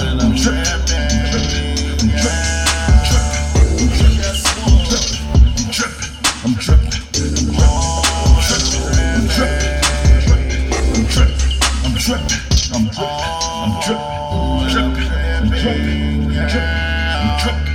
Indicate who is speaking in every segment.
Speaker 1: and I'm tripping. I'm tripping. I'm tripping, I'm tripping, I'm tripping, I'm tripping, I'm tripping.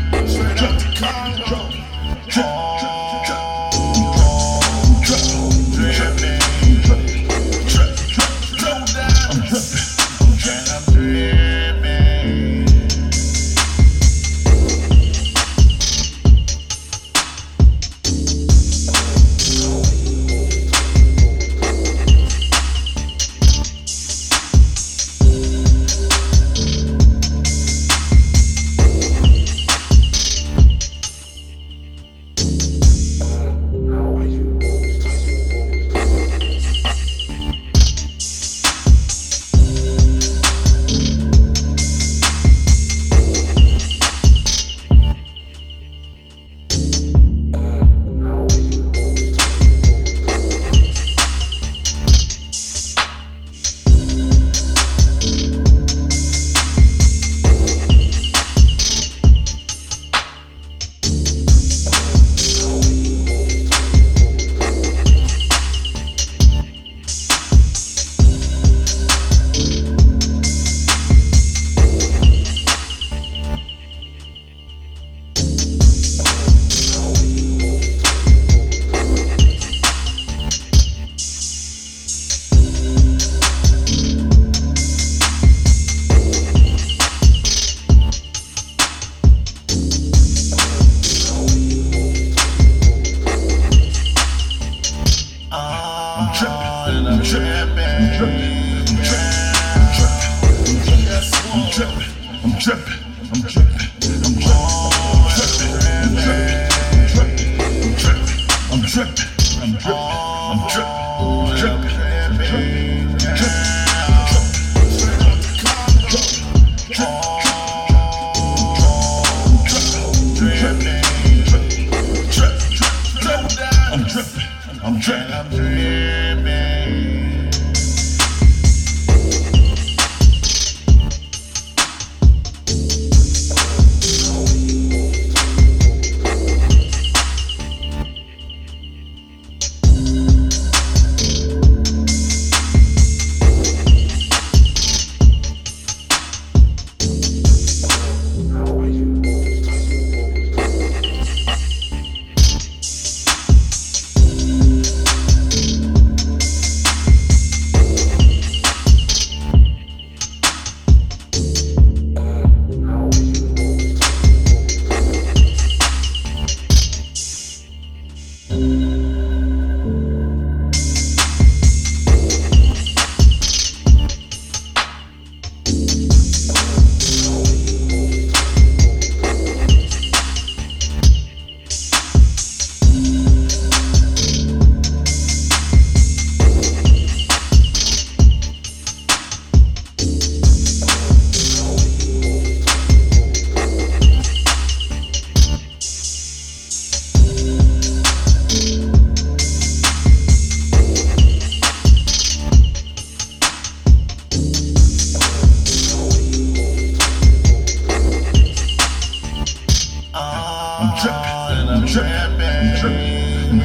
Speaker 1: I'm trippin', I'm trippin', I'm trippin'.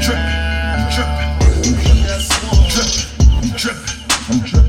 Speaker 1: drip, drip, I'm drip, I'm drip.